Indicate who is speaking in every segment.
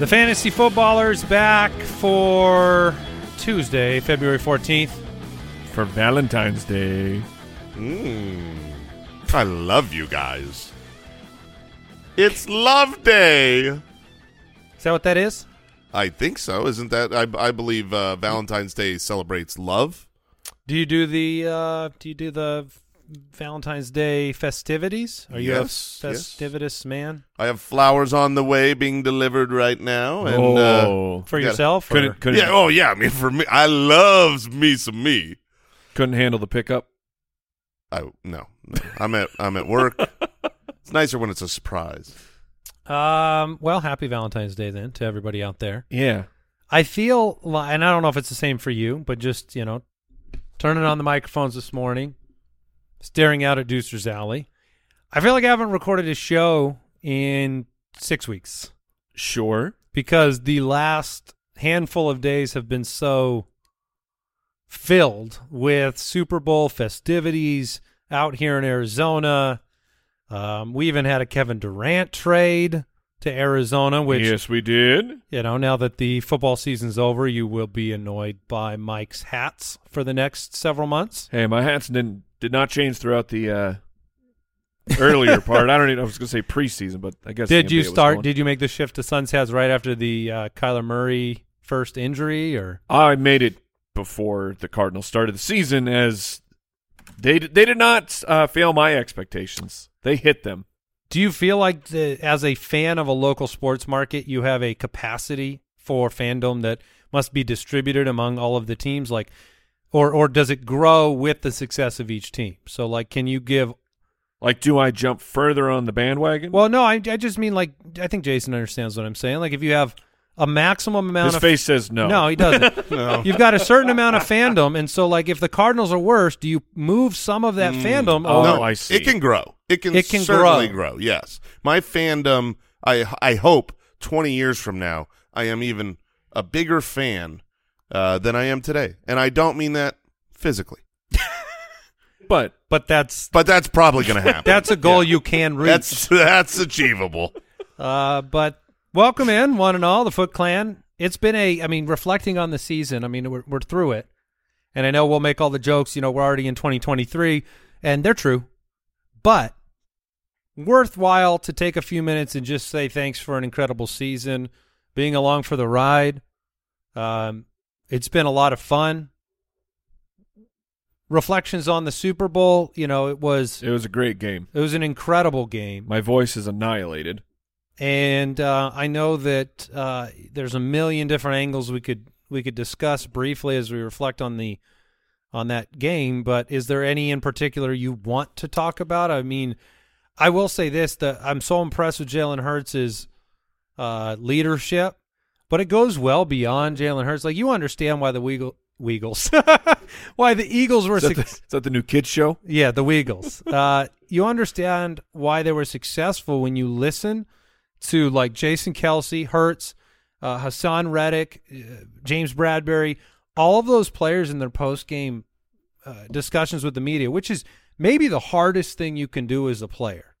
Speaker 1: The fantasy footballers back for Tuesday, February 14th.
Speaker 2: for Valentine's Day.
Speaker 3: Mm. I love you guys. It's Love Day.
Speaker 1: Is that what that is?
Speaker 3: I think so. Isn't that? I, I believe uh, Valentine's Day celebrates love.
Speaker 1: Do you do the uh, do you do the Valentine's Day festivities? Are you
Speaker 3: Yes,
Speaker 1: a
Speaker 3: yes.
Speaker 1: festivitous man
Speaker 3: I have flowers on the way being delivered right now. And, uh,
Speaker 2: oh,
Speaker 1: for
Speaker 3: Yeah.
Speaker 1: yourself?
Speaker 2: couldn't couldn't
Speaker 3: yeah. Oh, yeah. I mean, for me, I loves me some me.
Speaker 2: couldn't handle the pickup.
Speaker 3: I no, no. I'm at I'm at work. it's nicer when it's a surprise.
Speaker 1: Um, well, happy Valentine's Day then to everybody out there.
Speaker 2: Yeah,
Speaker 1: I feel, li- and I don't know if it's the same for you, but just you know, turning on the microphones this morning, staring out at Deucer's Alley. I feel like I haven't recorded a show in six weeks
Speaker 2: sure.
Speaker 1: because the last handful of days have been so filled with Super Bowl festivities out here in Arizona. Um, we even had a Kevin Durant trade to Arizona, which
Speaker 2: yes, we did.
Speaker 1: you know, now that the football season's over, you will be annoyed by Mike's hats for the next several months.
Speaker 2: Hey, my hats didn't did not change throughout the uh, earlier part. I don't even. I was going to say preseason, but I guess.
Speaker 1: Did you start? Did you make the shift to Suns hats right after the uh, Kyler Murray first injury, or
Speaker 2: I made it before the Cardinals started the season, as they they did not uh, fail my expectations. They hit them.
Speaker 1: do you feel like, the, as a fan of a local sports market, you have a capacity for fandom that must be distributed among all of the teams, like, or or does it grow with the success of each team? So, like, can you give
Speaker 2: Like, do I jump further on the bandwagon?
Speaker 1: Well, no, I, I just mean like I think Jason understands what I'm saying. Like if you have a maximum amount
Speaker 2: his
Speaker 1: of
Speaker 2: face says no.
Speaker 1: no, he doesn't.
Speaker 3: No.
Speaker 1: You've got a certain amount of fandom, and so like if the Cardinals are worse, do you move some of that mm. fandom?
Speaker 2: Oh, no, I see.
Speaker 3: It can grow. It can,
Speaker 1: It can
Speaker 3: certainly
Speaker 1: grow.
Speaker 3: grow. Yes. My fandom, I I hope 20 years from now, I am even a bigger fan uh, than I am today. And I don't mean that physically.
Speaker 2: but
Speaker 1: but that's
Speaker 3: But that's probably going to happen.
Speaker 1: that's a goal
Speaker 3: Yeah.
Speaker 1: you can reach.
Speaker 3: That's that's achievable.
Speaker 1: Uh, but welcome in, one and all, the Foot Clan. It's been a, I mean, reflecting on the season. I mean, we're we're through it, and I know we'll make all the jokes. You know, we're already in 2023, and they're true, but worthwhile to take a few minutes and just say thanks for an incredible season, being along for the ride. Um, it's been a lot of fun. Reflections on the Super Bowl. You know, it was
Speaker 2: it was a great game.
Speaker 1: it was an incredible game.
Speaker 2: My voice is annihilated.
Speaker 1: and uh, I know that uh, there's a million different angles we could we could discuss briefly as we reflect on the on that game. But is there any in particular you want to talk about? I mean, I will say this: that I'm so impressed with Jalen Hurts' uh, leadership, but it goes well beyond Jalen Hurts. Like you understand why the Weagle, Weagles. why the Eagles were
Speaker 2: Is that,
Speaker 1: suc-
Speaker 2: the, is that the new kids show?
Speaker 1: yeah, the Weagles. Uh, you understand why they were successful when you listen to like Jason Kelce, Hurts, uh, Haason Reddick, uh, James Bradberry, all of those players in their post game uh, discussions with the media, which is maybe the hardest thing you can do as a player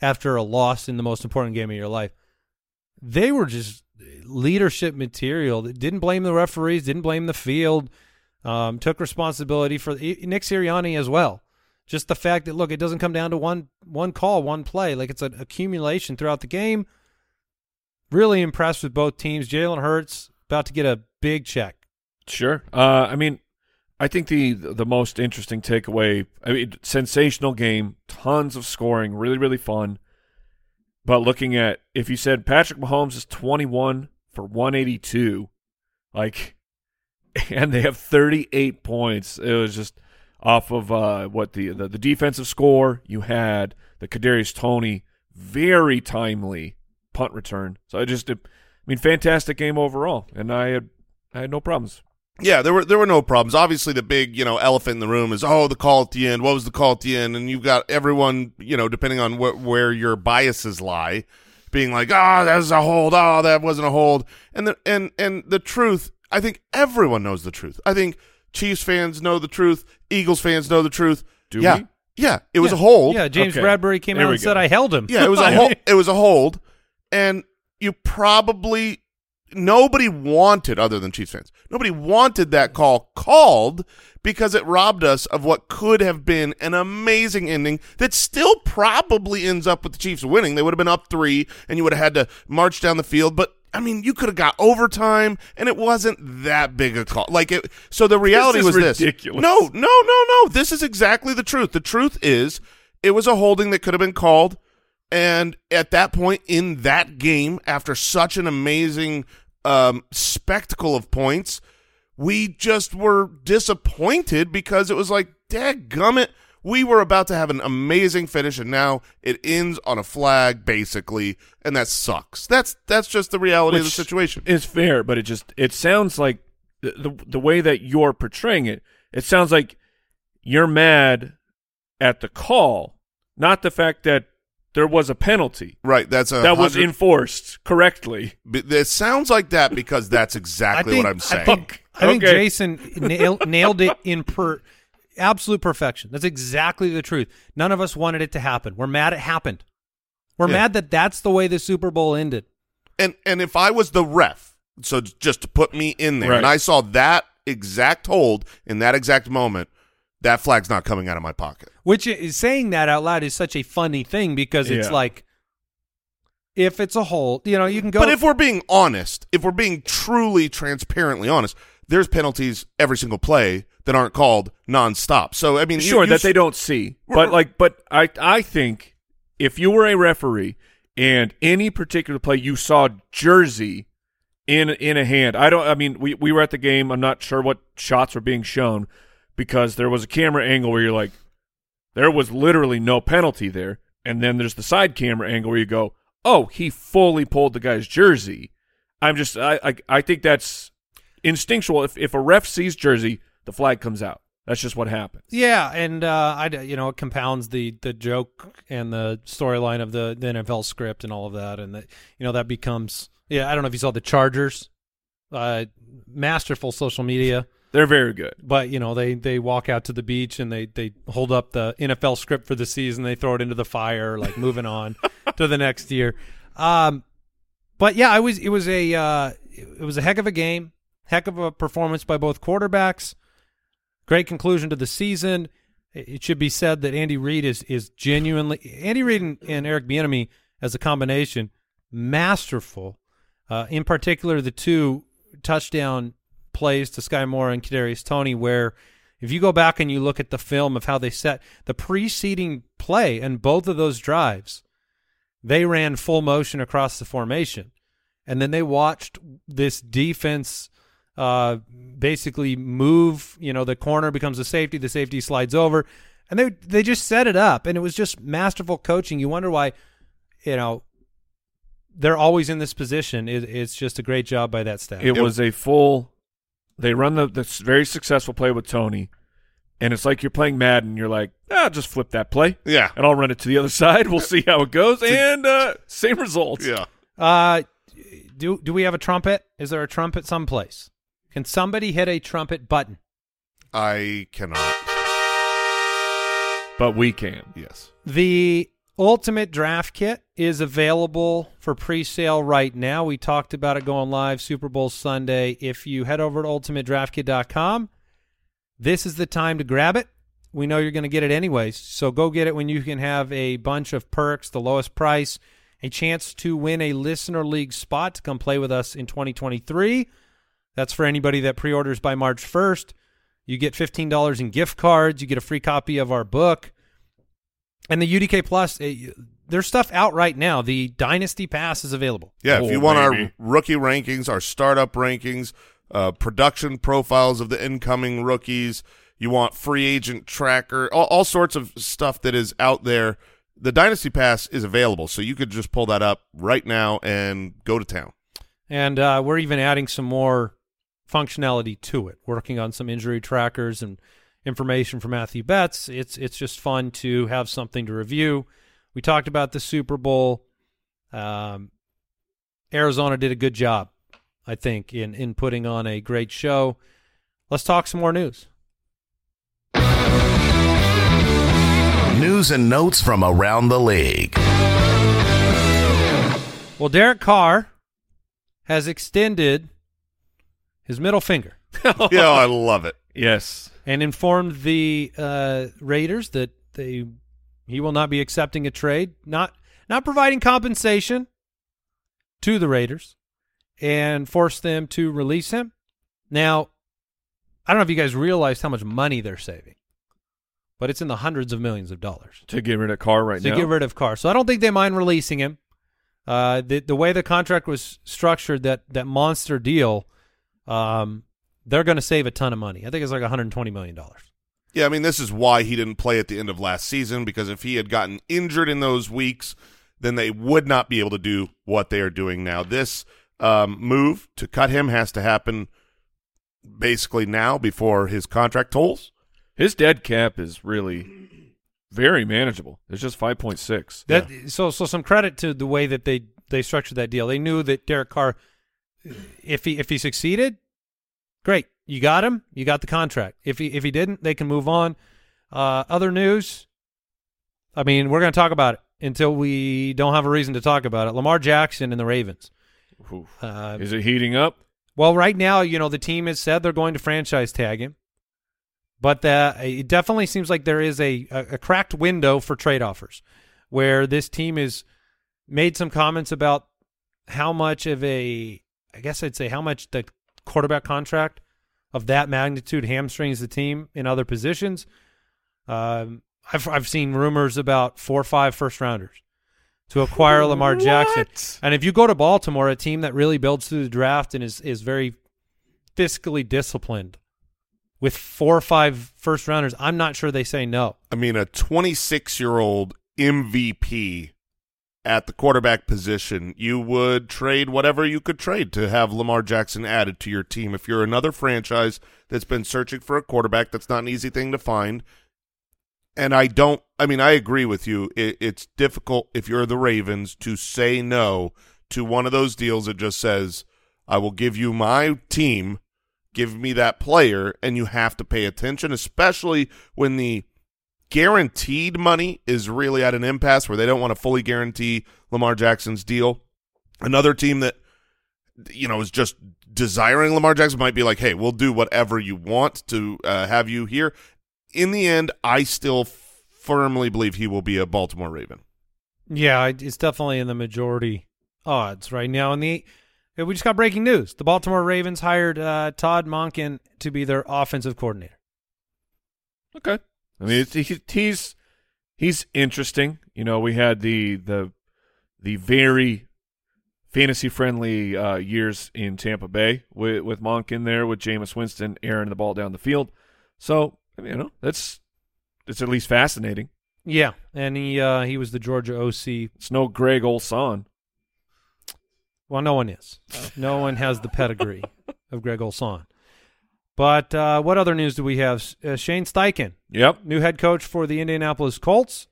Speaker 1: after a loss in the most important game of your life. They were just leadership material. That didn't blame the referees, didn't blame the field, um, took responsibility for Nick Sirianni as well. Just the fact that look, it doesn't come down to one one call, one play. Like it's an accumulation throughout the game. Really impressed with both teams. Jalen Hurts about to get a big check.
Speaker 2: Sure. Uh, I mean, I think the the most interesting takeaway. I mean, sensational game, tons of scoring, really really fun. But looking at if you said Patrick Mahomes is twenty one for one eighty two, like, and they have thirty eight points, it was just off of uh, what the, the the defensive score. You had the Kadarius Toney very timely punt return. So I just, I mean, fantastic game overall, and I had I had no problems.
Speaker 3: Yeah, there were there were no problems. Obviously, the big you know elephant in the room is oh the call at the end. What was the call at the end? And you've got everyone you know depending on what where your biases lie, being like oh that was a hold. Oh that wasn't a hold. And the and and the truth, I think everyone knows the truth. I think Chiefs fans know the truth. Eagles fans know the truth.
Speaker 2: Do
Speaker 3: yeah,
Speaker 2: we?
Speaker 3: yeah. It was
Speaker 1: Yeah.
Speaker 3: a hold.
Speaker 1: Yeah, James
Speaker 2: Okay.
Speaker 1: Bradberry came
Speaker 2: There
Speaker 1: out
Speaker 2: we
Speaker 1: and said. I held him.
Speaker 3: Yeah, it was a hold. It was a hold, and you probably nobody wanted other than Chiefs fans. Nobody wanted that call called because it robbed us of what could have been an amazing ending that still probably ends up with the Chiefs winning. They would have been up 3 and you would have had to march down the field, but I mean, you could have got overtime, and it wasn't that big a call. Like it. So the reality
Speaker 2: is
Speaker 3: was this. No, no, no, no. This is exactly the truth. The truth is, it was a holding that could have been called. And at that point in that game, after such an amazing um, spectacle of points, we just were disappointed because it was like, dadgummit, we were about to have an amazing finish, and now it ends on a flag, basically, and that sucks. That's that's just the reality of the situation.
Speaker 2: is fair, but it just it sounds like the, the the way that you're portraying it. It sounds like you're mad at the call, not the fact that there was a penalty
Speaker 3: Right, that's a
Speaker 2: that was enforced correctly.
Speaker 3: But It sounds like that because that's exactly
Speaker 1: think,
Speaker 3: what I'm saying.
Speaker 1: I think, I think
Speaker 2: Okay.
Speaker 1: Jason nailed, nailed it in per absolute perfection. That's exactly the truth. None of us wanted it to happen. We're mad it happened. We're
Speaker 3: Yeah.
Speaker 1: mad that that's the way the Super Bowl ended.
Speaker 3: and and if I was the ref, so just to put me in there,
Speaker 2: Right.
Speaker 3: and I saw that exact hold in that exact moment, that flag's not coming out of my pocket.
Speaker 1: Which is saying that out loud is such a funny thing because it's
Speaker 2: Yeah.
Speaker 1: like if it's a hold, you know, you can go.
Speaker 3: But if we're being honest, if we're being truly transparently honest, there's penalties every single play that aren't called nonstop. So I mean,
Speaker 2: Sure,
Speaker 3: you
Speaker 2: that
Speaker 3: s-
Speaker 2: they don't see, but like, but I I think if you were a referee and any particular play you saw jersey in in a hand, I don't. I mean, we we were at the game. I'm not sure what shots were being shown because there was a camera angle where you're like, there was literally no penalty there, and then there's the side camera angle where you go, oh, he fully pulled the guy's jersey. I'm just I I, I think that's instinctual. If if a ref sees jersey, the flag comes out. That's just what happens.
Speaker 1: Yeah, and uh, I you know it compounds the the joke and the storyline of the, the NFL script and all of that, and that you know that becomes yeah. I don't know if you saw the Chargers, uh, masterful social media,
Speaker 2: They're very good.
Speaker 1: but you know they they walk out to the beach and they they hold up the NFL script for the season, they throw it into the fire, like moving on to the next year. Um, but yeah, I was it was a uh, it was a heck of a game, heck of a performance by both quarterbacks. Great conclusion to the season. It should be said that Andy Reid is is genuinely Andy Reid and, and Eric Bieniemy as a combination masterful. Uh, in particular, the two touchdown plays to Sky Moore and Kadarius Toney, where if you go back and you look at the film of how they set the preceding play and both of those drives, they ran full motion across the formation, and then they watched this defense uh, basically move. You know, the corner becomes a safety, the safety slides over, and they they just set it up, and it was just masterful coaching. You wonder why, you know, they're always in this position. It, it's just a great job by that staff.
Speaker 2: It was a full they run the, the very successful play with Toney, and it's like you're playing Madden. You're like, ah, just flip that play,
Speaker 3: Yeah.
Speaker 2: and I'll run it to the other side. We'll see how it goes, and uh, same results.
Speaker 3: Yeah.
Speaker 1: Uh, do do we have a trumpet? Is there a trumpet someplace? Can somebody hit a trumpet button?
Speaker 3: I cannot.
Speaker 2: But we can.
Speaker 3: Yes.
Speaker 1: The Ultimate Draft Kit is available for pre-sale right now. We talked about it going live Super Bowl Sunday. If you head over to ultimatedraftkit.com, this is the time to grab it. We know you're going to get it anyways, so go get it when you can have a bunch of perks, the lowest price, a chance to win a listener league spot to come play with us in 2023. That's for anybody that pre-orders by March 1st. You get $15 in gift cards, you get a free copy of our book. And the UDK Plus, eh, there's stuff out right now. The Dynasty Pass is available.
Speaker 3: Yeah,
Speaker 2: Oh,
Speaker 3: if you want
Speaker 2: baby.
Speaker 3: our rookie rankings, our startup rankings, uh, production profiles of the incoming rookies, you want free agent tracker, all, all sorts of stuff that is out there. The Dynasty Pass is available, so you could just pull that up right now and go to town.
Speaker 1: And uh, we're even adding some more functionality to it, working on some injury trackers and information for Matthew Betts. It's it's just fun to have something to review. We talked about the Super Bowl. Um, Arizona did a good job, I think, in in putting on a great show. Let's talk some more news.
Speaker 4: News and notes from around the league.
Speaker 1: Well, Derek Carr has extended his middle finger.
Speaker 3: yeah, I love it.
Speaker 2: Yes.
Speaker 1: And informed the uh, Raiders that they he will not be accepting a trade, not not providing compensation to the Raiders, and forced them to release him. Now, I don't know if you guys realized how much money they're saving, but it's in the hundreds of millions of dollars
Speaker 2: To get rid of Carr right
Speaker 1: to
Speaker 2: now.
Speaker 1: To get rid of Carr. So I don't think they mind releasing him. Uh, the the way the contract was structured, that that monster deal, um, they're going to save a ton of money. I think it's like 120 million dollars.
Speaker 3: Yeah, I mean, this is why he didn't play at the end of last season because if he had gotten injured in those weeks, then they would not be able to do what they are doing now. This um, move to cut him has to happen basically now before his contract tolls.
Speaker 2: His dead cap is really very manageable. It's just 5.6.
Speaker 1: That so so some credit to the way that they they structured that deal. They knew that Derek Carr, if he if he succeeded, great, you got him, you got the contract. If he if he didn't, they can move on. Uh, other news, I mean, we're going to talk about it until we don't have a reason to talk about it. Lamar Jackson and the Ravens. Uh,
Speaker 2: Is it heating up?
Speaker 1: well, right now, you know, the team has said they're going to franchise tag him, but the, it definitely seems like there is a, a, a cracked window for trade offers where this team has made some comments about how much of a, I guess I'd say how much the quarterback contract of that magnitude hamstrings the team in other positions. Um, I've, I've seen rumors about four or five first rounders to acquire Lamar Jackson. And if you go to Baltimore, a team that really builds through the draft and is is very fiscally disciplined, with four or five first rounders, I'm not sure they say no.
Speaker 3: I mean, a 26 year old MVP at the quarterback position, you would trade whatever you could trade to have Lamar Jackson added to your team. If you're another franchise that's been searching for a quarterback, that's not an easy thing to find. And I don't, I mean, I agree with you. It, it's difficult if you're the Ravens to say no to one of those deals that just says, I will give you my team, give me that player, and you have to pay attention, especially when the guaranteed money is really at an impasse where they don't want to fully guarantee Lamar Jackson's deal. Another team that you know is just desiring Lamar Jackson might be like, "Hey, we'll do whatever you want to uh, have you here." In the end, I still firmly believe he will be a Baltimore Raven.
Speaker 1: Yeah, it's definitely in the majority odds right now. And the we just got breaking news: the Baltimore Ravens hired uh, Todd Monken to be their offensive coordinator.
Speaker 2: Okay. I mean, it's, he's he's interesting. You know, we had the the the very fantasy friendly uh, years in Tampa Bay with with Monk in there with Jameis Winston airing the ball down the field. So I mean, you know, that's it's at least fascinating.
Speaker 1: Yeah, and he uh, he was the Georgia OC.
Speaker 2: It's no Greg Olson.
Speaker 1: Well, no one is. No one has the pedigree of Greg Olson. But uh, what other news do we have? Uh, Shane Steichen,
Speaker 2: Yep.
Speaker 1: new head coach for the Indianapolis Colts.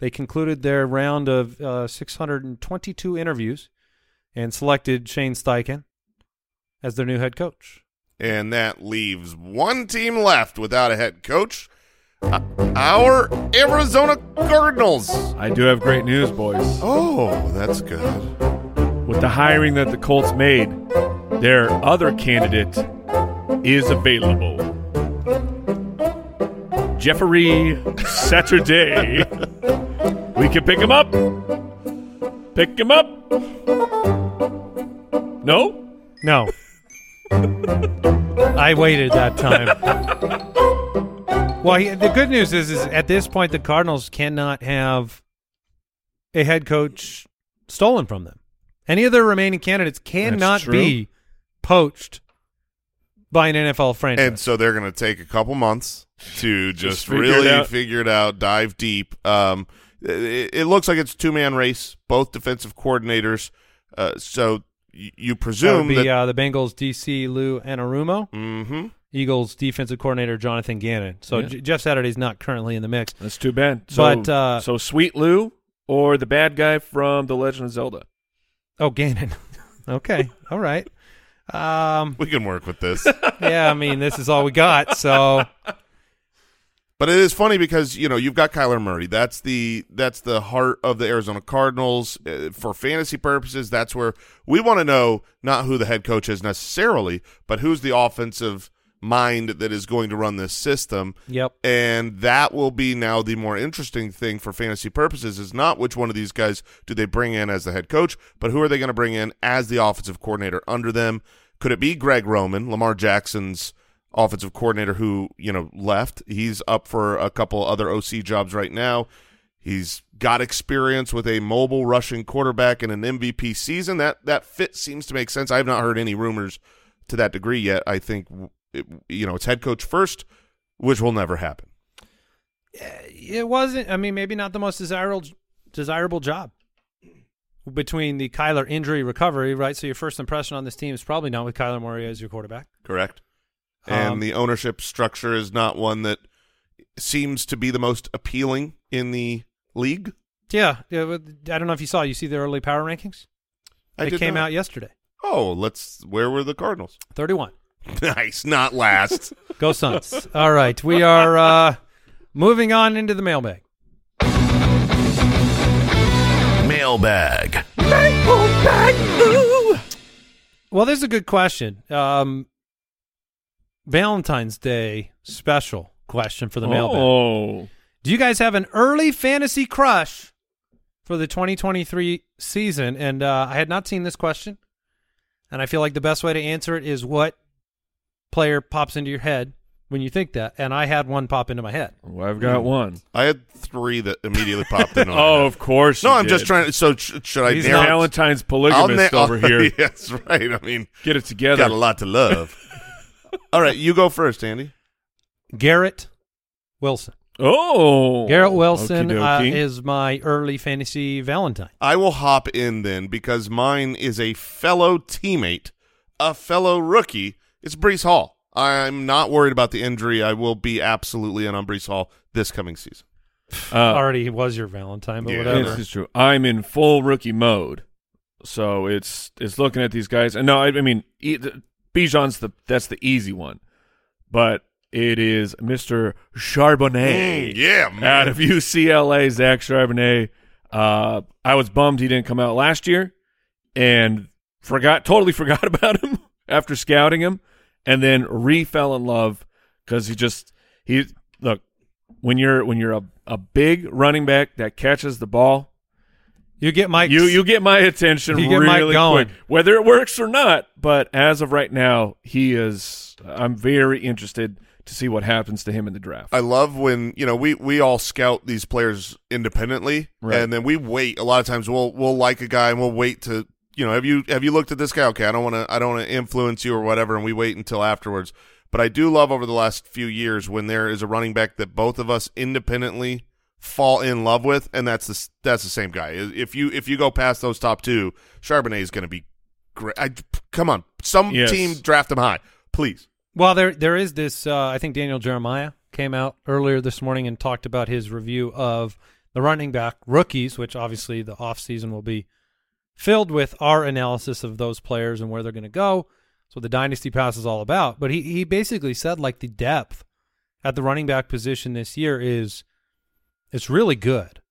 Speaker 1: They concluded their round of uh, 622 interviews and selected Shane Steichen as their new head coach.
Speaker 3: And that leaves one team left without a head coach. Uh, our Arizona Cardinals.
Speaker 2: I do have great news, boys.
Speaker 3: Oh, that's good.
Speaker 2: With the hiring that the Colts made, their other candidate is available. Jeffrey Saturday. we can pick him up. Pick him up. No?
Speaker 1: No. I waited that time. well, he, the good news is, is at this point the Cardinals cannot have a head coach stolen from them. Any of their remaining candidates cannot be poached by an NFL franchise.
Speaker 3: And so they're going to take a couple months to just,
Speaker 2: figure
Speaker 3: really
Speaker 2: out.
Speaker 3: figure it out, dive deep. Um, it, it looks like it's two man race, both defensive coordinators. Uh, so y- you
Speaker 1: that would
Speaker 3: presume
Speaker 1: be
Speaker 3: that.
Speaker 1: uh, the Bengals DC Lou Anarumo,
Speaker 3: hmm
Speaker 1: Eagles defensive coordinator Jonathan Gannon. So
Speaker 2: Yeah.
Speaker 1: J- Jeff Saturday's not currently in the mix.
Speaker 2: That's too bad. So,
Speaker 1: But, uh,
Speaker 2: so Sweet Lou or the bad guy from The Legend of Zelda?
Speaker 1: Oh, Gannon. okay, all right. Um,
Speaker 3: We can work with this.
Speaker 1: yeah, I mean, this is all we got. So
Speaker 3: But it is funny because you know you've got Kyler Murray. That's the that's the heart of the Arizona Cardinals uh, for fantasy purposes. That's where we want to know not who the head coach is necessarily, but who's the offensive mind that is going to run this system.
Speaker 1: Yep.
Speaker 3: And that will be now the more interesting thing for fantasy purposes is not which one of these guys do they bring in as the head coach, but who are they going to bring in as the offensive coordinator under them? Could it be Greg Roman, Lamar Jackson's offensive coordinator who, you know, left? He's up for a couple other OC jobs right now. He's got experience with a mobile rushing quarterback in an MVP season. That that fit seems to make sense. I have not heard any rumors to that degree yet. I think it, you know, it's head coach first, which will never happen.
Speaker 1: it wasn't. I mean, maybe not the most desirable desirable job between the Kyler injury recovery, right? So your first impression on this team is probably not with Kyler Murray as your quarterback.
Speaker 3: Correct. And
Speaker 1: Um,
Speaker 3: the ownership structure is not one that seems to be the most appealing in the league.
Speaker 1: Yeah, yeah. I don't know if you saw. You see the early power rankings?
Speaker 3: I did
Speaker 1: came
Speaker 3: not.
Speaker 1: out yesterday.
Speaker 3: Oh, let's. Where were the Cardinals?
Speaker 1: Thirty-one.
Speaker 3: nice, not last.
Speaker 1: Go Suns. All right, we are uh, moving on into the mailbag.
Speaker 4: Mailbag.
Speaker 1: Well, there's a good question. Um, Valentine's Day special question for the mailbag.
Speaker 2: Oh.
Speaker 1: Do you guys have an early fantasy crush for the 2023 season? And uh, I had not seen this question, and I feel like the best way to answer it is what player pops into your head when you think that. And I had one pop into my head.
Speaker 2: Well, I've got one.
Speaker 3: I had three that immediately popped in.
Speaker 2: Oh, of course.
Speaker 3: no,
Speaker 2: you
Speaker 3: I'm just trying to. So sh- should I
Speaker 2: He's
Speaker 3: narrow?
Speaker 2: Valentine's
Speaker 3: I'll
Speaker 2: polygamist
Speaker 3: na-
Speaker 2: over here.
Speaker 3: That's right. I mean,
Speaker 2: Get it together.
Speaker 3: got a lot to love. All right, you go first, Andy.
Speaker 1: Garrett Wilson.
Speaker 2: Oh,
Speaker 1: Garrett Wilson uh, is my early fantasy Valentine.
Speaker 3: I will hop in then because mine is a fellow teammate, a fellow rookie. It's Breece Hall. I'm not worried about the injury. I will be absolutely in on Breece Hall this coming season.
Speaker 2: Uh,
Speaker 1: Already was your Valentine, but
Speaker 3: Yeah.
Speaker 1: whatever.
Speaker 2: This is true. I'm in full rookie mode, so it's it's looking at these guys. And no, I, I mean, e- the- Bijan's the that's the easy one, but it is Mister Charbonnet.
Speaker 3: Mm, yeah, man.
Speaker 2: out of UCLA, Zach Charbonnet. Uh, I was bummed he didn't come out last year, and forgot totally forgot about him after scouting him, and then re fell in love because he just he look when you're when you're a, a big running back that catches the ball,
Speaker 1: You get my
Speaker 2: you you get my attention
Speaker 1: You get Mike
Speaker 2: really
Speaker 1: going.
Speaker 2: quick, whether it works or not. But as of right now, he is. I'm very interested to see what happens to him in the draft.
Speaker 3: I love when you know we we all scout these players independently,
Speaker 2: Right.
Speaker 3: and then we wait. A lot of times we'll we'll like a guy and we'll wait to you know have you have you looked at this guy? Okay, I don't want to I don't want to influence you or whatever, and we wait until afterwards. But I do love over the last few years when there is a running back that both of us independently fall in love with, and that's the that's the same guy. If you if you go past those top two, Charbonnet is going to be great. I, come on, some
Speaker 2: Yes.
Speaker 3: team draft him high, please.
Speaker 1: Well, there there is this. Uh, I think Daniel Jeremiah came out earlier this morning and talked about his review of the running back rookies, which obviously the offseason will be filled with our analysis of those players and where they're going to go. That's what the dynasty pass is all about. But he he basically said like the depth at the running back position this year is it's really good,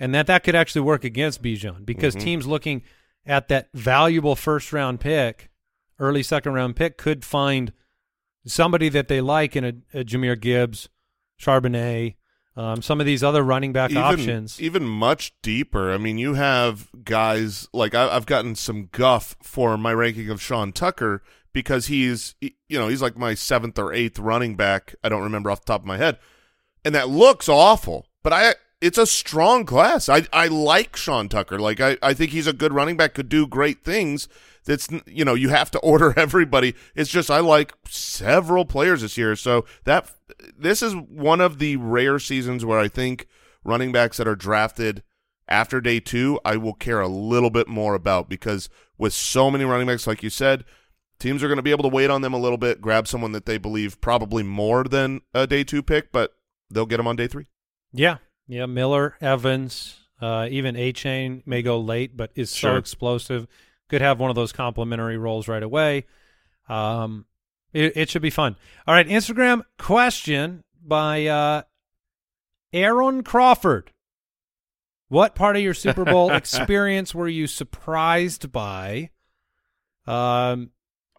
Speaker 1: and that that could actually work against Bijan because
Speaker 3: Mhm.
Speaker 1: teams looking at that valuable first round pick, early second round pick, could find somebody that they like in a, a Jahmyr Gibbs, Charbonnet, um, some of these other running back
Speaker 3: even,
Speaker 1: options.
Speaker 3: even much deeper. I mean, you have guys like I, I've gotten some guff for my ranking of Sean Tucker because he's you know he's like my seventh or eighth running back. I don't remember off the top of my head, and that looks awful. But I it's a strong class. I I like Sean Tucker. Like I I think he's a good running back. Could do great things. That's you know you have to order everybody. It's just I like several players this year. So that this is one of the rare seasons where I think running backs that are drafted after day two, I will care a little bit more about because with so many running backs, like you said, teams are going to be able to wait on them a little bit, grab someone that they believe probably more than a day two pick, but they'll get them on day three.
Speaker 1: Yeah, yeah. Miller, Evans, uh, even Achane may go late, but is so explosive. Could have one of those complementary roles right away. Um, it, it should be fun. All right, Instagram question by uh, Aaron Crawford. What part of your Super Bowl experience were you surprised by? Um,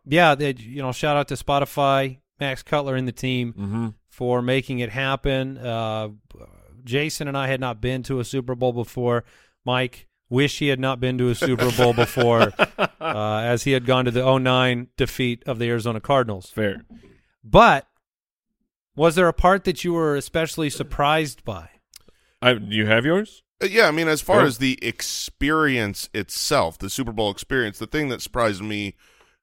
Speaker 1: yeah, they, you know, shout out to Spotify, Max Cutler and the team
Speaker 2: Mm-hmm.
Speaker 1: for making it happen. Uh, Jason and I had not been to a Super Bowl before. Mike wish he had not been to a Super Bowl before, uh, as he had gone to the 09 defeat of the Arizona Cardinals.
Speaker 2: Fair.
Speaker 1: But was there a part that you were especially surprised by?
Speaker 2: I, do you have yours?
Speaker 3: Uh, Yeah, I mean, as far
Speaker 2: Yeah.
Speaker 3: as the experience itself, the Super Bowl experience, the thing that surprised me,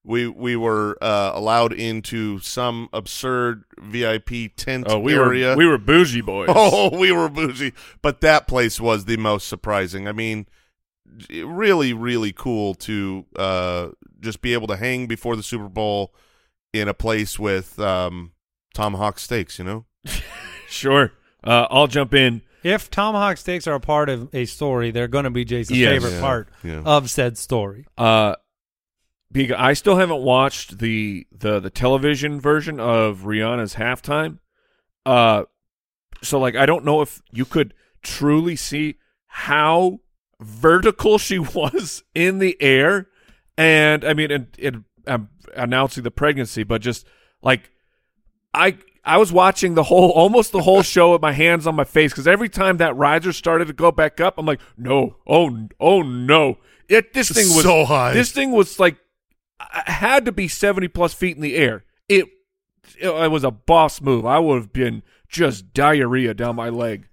Speaker 3: we we were uh, allowed into some absurd VIP tent
Speaker 2: Oh, we
Speaker 3: area.
Speaker 2: were we were bougie boys.
Speaker 3: Oh, we were bougie, but that place was the most surprising. I mean, j- really, really cool to uh, just be able to hang before the Super Bowl in a place with um, tomahawk steaks. You know,
Speaker 2: sure. Uh, I'll jump in.
Speaker 1: If tomahawk steaks are a part of a story, they're going to be Jason's
Speaker 2: Yes.
Speaker 1: favorite
Speaker 3: Yeah,
Speaker 1: part
Speaker 3: yeah.
Speaker 1: of said story.
Speaker 2: Uh, because I still haven't watched the the the television version of Rihanna's halftime. Uh, so like I don't know if you could truly see how vertical she was in the air, and I mean, and, and um, announcing the pregnancy, but just like I I was watching the whole almost the whole show with my hands on my face because every time that riser started to go back up, I'm like, no, oh, oh no, it this thing was
Speaker 3: So high.
Speaker 2: This thing was like I had to be 70 plus feet in the air. It it was a boss move. I would have been just diarrhea down my leg.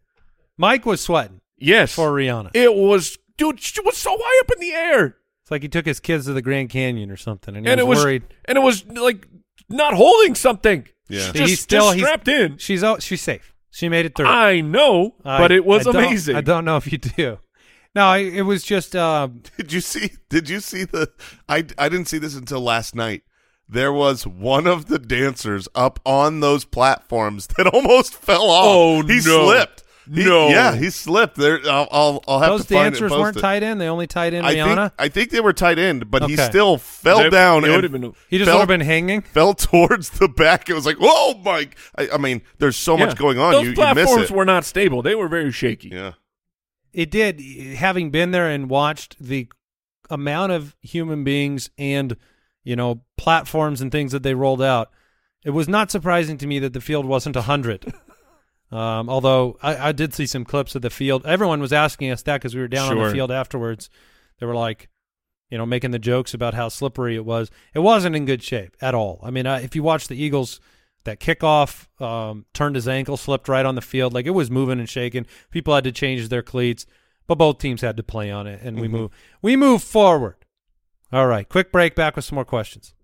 Speaker 1: Mike was sweating
Speaker 2: Yes,
Speaker 1: for Rihanna.
Speaker 2: it was, dude. She was so high up in the air,
Speaker 1: It's like he took his kids to the Grand Canyon or something, and he
Speaker 2: and
Speaker 1: was,
Speaker 2: it was,
Speaker 1: worried.
Speaker 2: and it was like not holding something.
Speaker 3: Yeah.
Speaker 2: just,
Speaker 1: He's still-
Speaker 2: just
Speaker 1: he's-
Speaker 2: strapped in.
Speaker 1: She's out. She's safe. She made it through.
Speaker 2: I know,
Speaker 1: I-
Speaker 2: but it was
Speaker 1: I
Speaker 2: amazing.
Speaker 1: I don't know if you do. No, I, it was just. Uh,
Speaker 3: Did you see? Did you see the? I I didn't see this until last night. There was one of the dancers up on those platforms that almost fell off.
Speaker 2: Oh,
Speaker 3: he
Speaker 2: no.
Speaker 3: slipped. He-
Speaker 2: No.
Speaker 3: yeah, he slipped. There, I'll I'll, I'll have
Speaker 1: those
Speaker 3: to find
Speaker 1: dancers
Speaker 3: and post
Speaker 1: weren't
Speaker 3: it.
Speaker 1: tight in. They only tied in
Speaker 3: I
Speaker 1: Rihanna.
Speaker 3: think I think they were tight end, but he
Speaker 1: Okay.
Speaker 3: still fell
Speaker 2: They-
Speaker 3: down
Speaker 2: it
Speaker 3: and
Speaker 2: would have been-
Speaker 1: he just
Speaker 3: fell-
Speaker 1: would have been hanging.
Speaker 3: fell towards the back. It was like, oh, whoa, Mike! I, I mean, there's so
Speaker 2: Yeah.
Speaker 3: much going on.
Speaker 2: Those
Speaker 3: you, you
Speaker 2: platforms
Speaker 3: miss it.
Speaker 2: were not stable. They were very shaky.
Speaker 3: yeah.
Speaker 1: It did. Having been there and watched the amount of human beings and you know platforms and things that they rolled out, it was not surprising to me that the field wasn't a hundred. um, although I, I did see some clips of the field. Everyone was asking us that because we were down on the field afterwards. They were like, you know, making the jokes about how slippery it was. It wasn't in good shape at all. I mean, uh, if you watch the Eagles, that kickoff um, turned his ankle, slipped right on the field. Like it was moving and shaking. People had to change their cleats, but both teams had to play on it, and we move. We move forward. All right, quick break. Back with some more questions.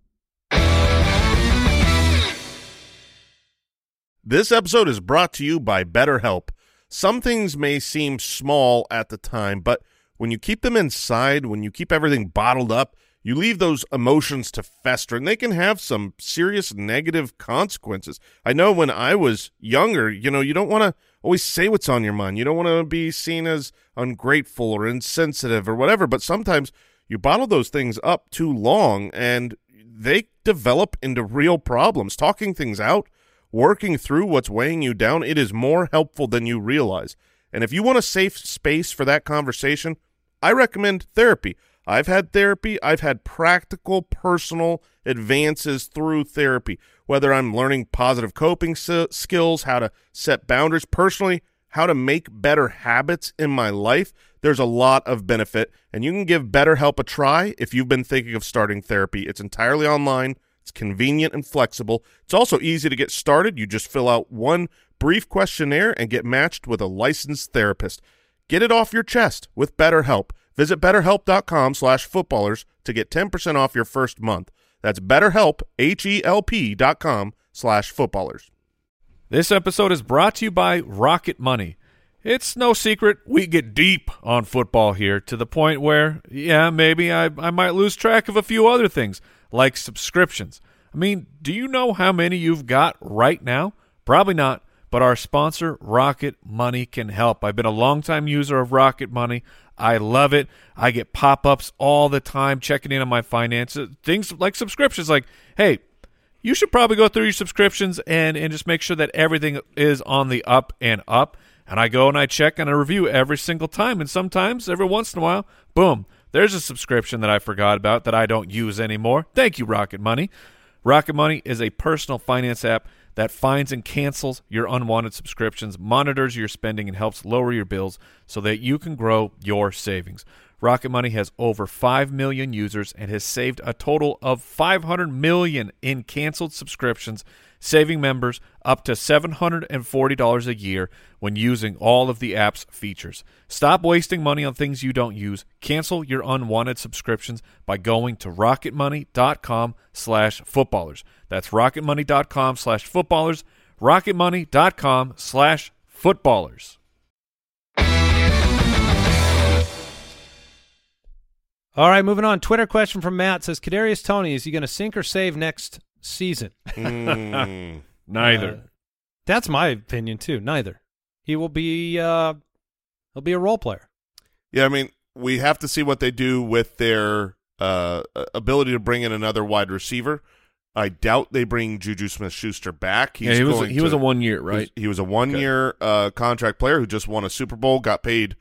Speaker 3: This episode is brought to you by BetterHelp. Some things may seem small at the time, but when you keep them inside, when you keep everything bottled up, you leave those emotions to fester, and they can have some serious negative consequences. I know when I was younger, you know, you don't want to always say what's on your mind. You don't want to be seen as ungrateful or insensitive or whatever, but sometimes you bottle those things up too long and they develop into real problems. Talking things out, working through what's weighing you down, it is more helpful than you realize. And if you want a safe space for that conversation, I recommend therapy. I've had therapy. I've had practical, personal advances through therapy, whether I'm learning positive coping skills, how to set boundaries personally, how to make better habits in my life. There's a lot of benefit, and you can give BetterHelp a try if you've been thinking of starting therapy. It's entirely online. It's convenient and flexible. It's also easy to get started. You just fill out one brief questionnaire and get matched with a licensed therapist. Get it off your chest with BetterHelp. Visit betterhelp.com slash footballers to get 10% off your first month. That's betterhelp, H-E-L-P dot com slash footballers.
Speaker 2: This episode is brought to you by Rocket Money. It's no secret we get deep on football here to the point where, yeah, maybe I, I might lose track of a few other things, like subscriptions. I mean, do you know how many you've got right now? Probably not but our sponsor, Rocket Money, can help. I've been a longtime user of Rocket Money. I love it. I get pop ups all the time checking in on my finances. Things like subscriptions, like, hey, you should probably go through your subscriptions and, and just make sure that everything is on the up and up. And I go and I check and I review every single time. And sometimes, every once in a while, boom, there's a subscription that I forgot about that I don't use anymore. Thank you, Rocket Money. Rocket Money is a personal finance app that finds and cancels your unwanted subscriptions, monitors your spending, and helps lower your bills so that you can grow your savings. Rocket Money has over 5 million users and has saved a total of 500 million in canceled subscriptions saving members up to $740 a year when using all of the app's features. Stop wasting money on things you don't use. Cancel your unwanted subscriptions by going to rocketmoney.com slash footballers. That's rocketmoney.com slash footballers, rocketmoney.com slash footballers.
Speaker 1: All right, moving on. Twitter question from Matt says, Kadarius Toney is he going to sink or save next season.
Speaker 3: Mm.
Speaker 2: Neither.
Speaker 1: Uh, that's my opinion too. Neither. He will be. Uh, he'll be a role player.
Speaker 3: Yeah, I mean, we have to see what they do with their uh, ability to bring in another wide receiver. I doubt they bring Juju Smith-Schuster back. He's
Speaker 2: yeah, he was a, he
Speaker 3: to,
Speaker 2: was a one year right.
Speaker 3: He was a one okay. year uh, contract player who just won a Super Bowl, got paid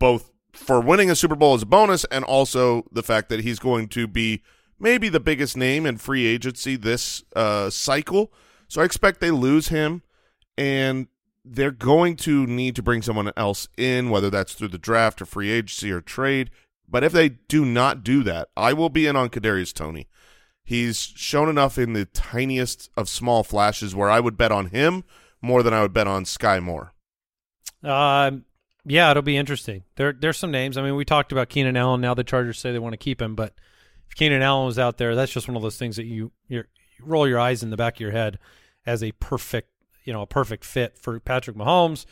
Speaker 3: both for winning a Super Bowl as a bonus, and also the fact that he's going to be maybe the biggest name in free agency this uh, cycle. So I expect they lose him, and they're going to need to bring someone else in, whether that's through the draft or free agency or trade. But if they do not do that, I will be in on Kadarius Toney. He's shown enough in the tiniest of small flashes where I would bet on him more than I would bet on Sky Moore.
Speaker 1: Um, yeah, it'll be interesting. There, there's some names. I mean, we talked about Keenan Allen. Now the Chargers say they want to keep him, but if Keenan Allen was out there, that's just one of those things that you you roll your eyes in the back of your head as a perfect you know a perfect fit for Patrick Mahomes.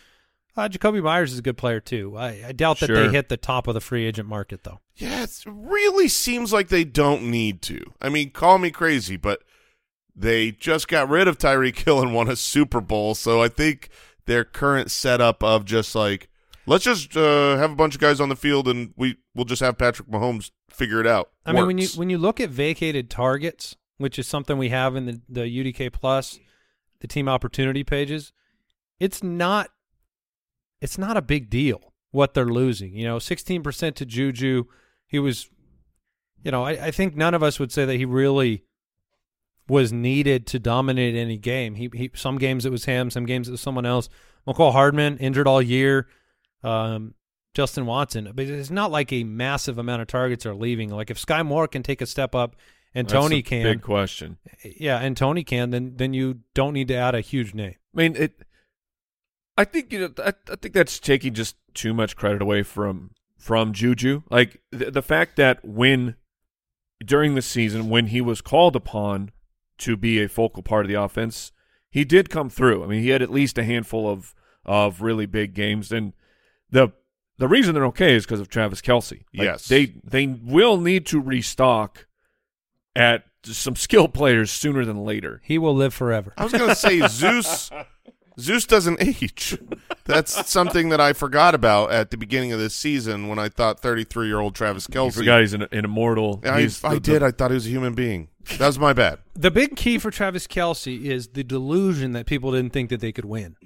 Speaker 1: Uh, Jakobi Meyers is a good player too. I, I doubt that
Speaker 2: sure.
Speaker 1: they hit the top of the free agent market though.
Speaker 3: Yeah, it really seems like they don't need to. I mean, call me crazy, but they just got rid of Tyreek Hill and won a Super Bowl, so I think their current setup of just like let's just uh, have a bunch of guys on the field and we we'll just have Patrick Mahomes figure it out.
Speaker 1: I mean, when you when you look at vacated targets, which is something we have in the the UDK Plus, the team opportunity pages, it's not it's not a big deal what they're losing. You know, sixteen percent to Juju. He was, you know, I, I think none of us would say that he really was needed to dominate any game. He, he some games it was him, some games it was someone else. Mecole Hardman injured all year. Um, Justin Watson, but it's not like a massive amount of targets are leaving. Like if Sky Moore can take a step up and
Speaker 2: That's
Speaker 1: Toney can,
Speaker 2: big question.
Speaker 1: Yeah, and Toney can, then then you don't need to add a huge name.
Speaker 2: I mean, it. I think you know. I, I think that's taking just too much credit away from from Juju. Like the, the fact that when during the season when he was called upon to be a focal part of the offense, he did come through. I mean, he had at least a handful of of really big games, and the the reason they're okay is because of Travis Kelce. Like
Speaker 3: yes,
Speaker 2: they they will need to restock at some skill players sooner than later.
Speaker 1: He will live forever.
Speaker 3: I was going to say Zeus. Zeus doesn't age. That's something that I forgot about at the beginning of this season when I thought 33 year old Travis
Speaker 2: I
Speaker 3: Kelce.
Speaker 2: forgot he's an, an immortal.
Speaker 3: I,
Speaker 2: He's
Speaker 3: I
Speaker 2: the-
Speaker 3: did. I thought he was a human being. That was my bad.
Speaker 1: The big key for Travis Kelce is the delusion that people didn't think that they could win.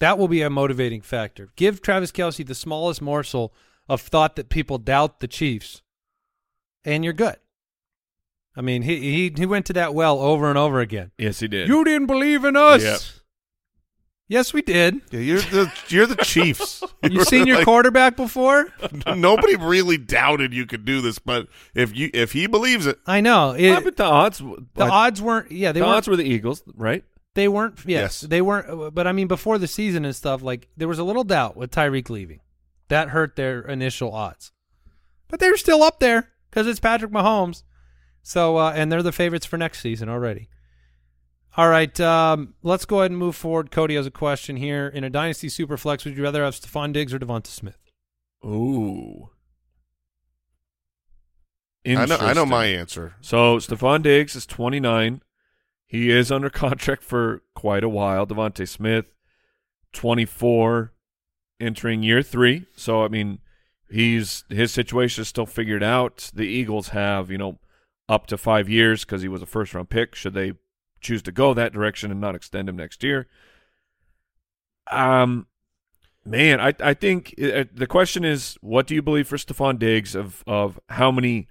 Speaker 1: That will be a motivating factor. Give Travis Kelce the smallest morsel of thought that people doubt the Chiefs, and you're good. I mean, he he he went to that well over and over again.
Speaker 2: Yes, he did.
Speaker 1: You didn't believe in us.
Speaker 2: Yep.
Speaker 1: Yes, we did.
Speaker 3: Yeah, you're the you're the Chiefs.
Speaker 1: You seen your
Speaker 3: Like,
Speaker 1: quarterback before?
Speaker 3: Nobody really doubted you could do this, but if you if he believes it,
Speaker 1: I know. It,
Speaker 2: Yeah, but the odds.
Speaker 1: the odds weren't. Yeah, they
Speaker 2: the
Speaker 1: weren't.
Speaker 2: odds were the Eagles, right?
Speaker 1: They weren't. Yes,
Speaker 3: Yes.
Speaker 1: they weren't. But I mean, before the season and stuff, like there was a little doubt with Tyreek leaving. That hurt their initial odds, but they're still up there because it's Patrick Mahomes. So, uh, and they're the favorites for next season already. All right, um, let's go ahead and move forward. Cody has a question here. In a dynasty superflex, would you rather have Stefon Diggs or DeVonta Smith?
Speaker 2: Ooh.
Speaker 3: I know I know my answer.
Speaker 2: So Stefon Diggs is 29. He is under contract for quite a while. DeVonta Smith, 24, entering year three. So I mean, he's his situation is still figured out. The Eagles have you know up to five years because he was a first round pick. Should they choose to go that direction and not extend him next year? Um, man, I I think uh, the question is, what do you believe for Stefon Diggs of of how many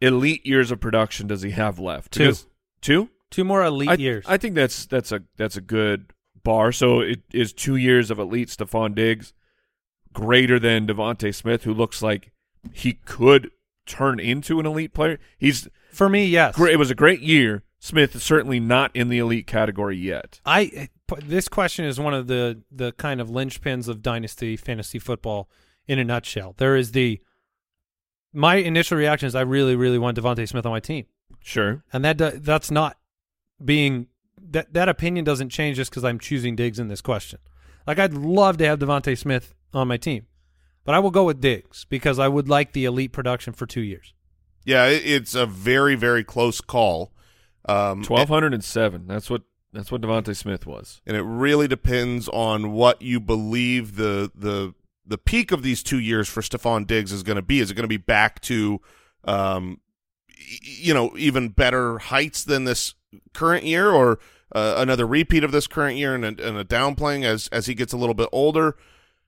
Speaker 2: elite years of production does he have left?
Speaker 1: Two.
Speaker 2: Because- two.
Speaker 1: Two more elite
Speaker 2: I,
Speaker 1: years.
Speaker 2: I think that's that's a that's a good bar. So it is two years of elite Stefon Diggs greater than DeVonta Smith, who looks like he could turn into an elite player. He's
Speaker 1: for me, yes.
Speaker 2: great. It was a great year. Smith is certainly not in the elite category yet.
Speaker 1: I this question is one of the the kind of linchpins of dynasty fantasy football in a nutshell. There is the my initial reaction is I really really want DeVonta Smith on my team,
Speaker 2: Sure.
Speaker 1: and that that's not being that that opinion doesn't change just because I'm choosing Diggs in this question. Like I'd love to have DeVonta Smith on my team, but I will go with Diggs because I would like the elite production for two years.
Speaker 3: Yeah, it's a very very close call. Um,
Speaker 2: Twelve hundred and seven. That's what that's what DeVonta Smith was.
Speaker 3: and it really depends on what you believe the the the peak of these two years for Stefon Diggs is going to be. Is it going to be back to, um, y- you know, even better heights than this current year, or uh, another repeat of this current year and a, and a downplaying as as he gets a little bit older?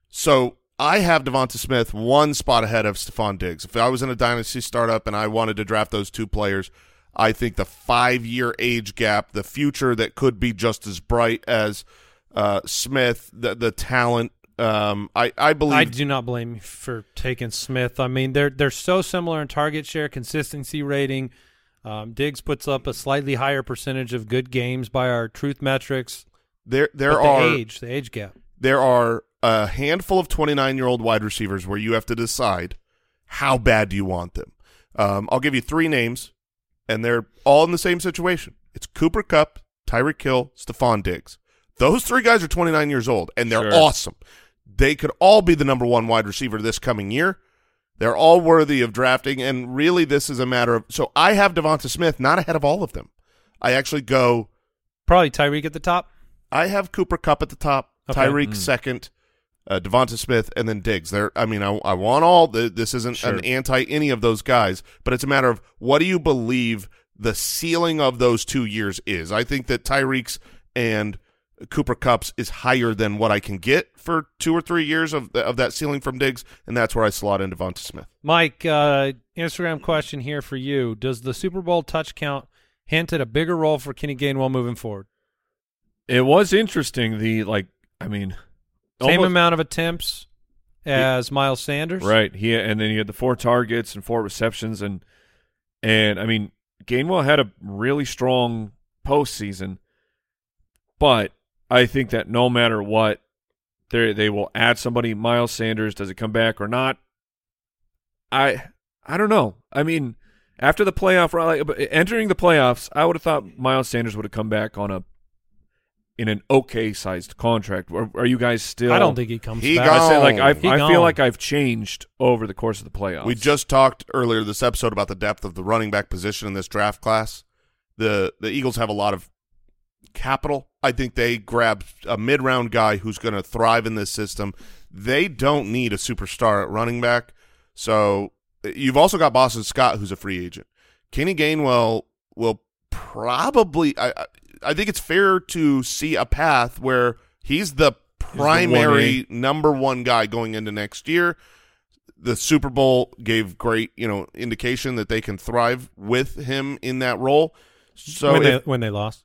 Speaker 3: So I have DeVonta Smith one spot ahead of Stefon Diggs. If I was in a dynasty startup and I wanted to draft those two players, I think the five year age gap, the future that could be just as bright as uh, Smith, the the talent. Um, I I believe
Speaker 1: I do not blame you for taking Smith. I mean, they're they're so similar in target share, consistency rating. Um, Diggs puts up a slightly higher percentage of good games by our truth metrics.
Speaker 3: there there
Speaker 1: but the
Speaker 3: are
Speaker 1: age, the age gap.
Speaker 3: there are a handful of 29 year old wide receivers where you have to decide how bad do you want them. Um, I'll give you three names, and they're all in the same situation. It's Cooper Kupp, Tyreek Hill, Stefon Diggs. Those three guys are 29 years old, and they're
Speaker 2: Sure.
Speaker 3: awesome. They could all be the number one wide receiver this coming year. They're all worthy of drafting, and really, this is a matter of. So I have DeVonta Smith not ahead of all of them. I actually go
Speaker 1: Probably Tyreek at the top.
Speaker 3: I have Cooper Kupp at the top,
Speaker 1: Okay.
Speaker 3: Tyreek second, uh, DeVonta Smith, and then Diggs. There, I mean, I, I want all. The, this isn't
Speaker 2: Sure.
Speaker 3: an anti any of those guys, but it's a matter of what do you believe the ceiling of those two years is. I think that Tyreek's and Cooper Kupp's is higher than what I can get for two or three years of of that ceiling from Diggs, and that's where I slot in DeVonta Smith.
Speaker 1: Mike, uh, Instagram question here for you: Does the Super Bowl touch count hint at a bigger role for Kenny Gainwell moving forward?
Speaker 2: It was interesting. The like, I mean,
Speaker 1: Same
Speaker 2: almost-
Speaker 1: amount of attempts as Miles Sanders,
Speaker 2: Right. He and then he had the four targets and four receptions and and I mean Gainwell had a really strong postseason, but I think that no matter what, they they will add somebody. Miles Sanders, does it come back or not? I I don't know. I mean, after the playoff, like uh, uh, entering the playoffs, I would have thought Miles Sanders would have come back on a in an okay sized contract. Are, are you guys still?
Speaker 1: I don't think he comes
Speaker 3: He
Speaker 1: back.
Speaker 3: got-
Speaker 2: I say like I,
Speaker 1: He
Speaker 2: I
Speaker 1: gone.
Speaker 2: feel like I've changed over the course of the playoffs.
Speaker 3: We just talked earlier this episode about the depth of the running back position in this draft class. The the Eagles have a lot of capital. I think they grab a mid round guy who's going to thrive in this system. They don't need a superstar at running back. So you've also got Boston Scott, who's a free agent. Kenny Gainwell will probably. I I- I think it's fair to see a path where he's the primary number one guy going into next year the Super Bowl gave great, you know, indication that they can thrive with him in that role. So,
Speaker 1: when, they, when they lost.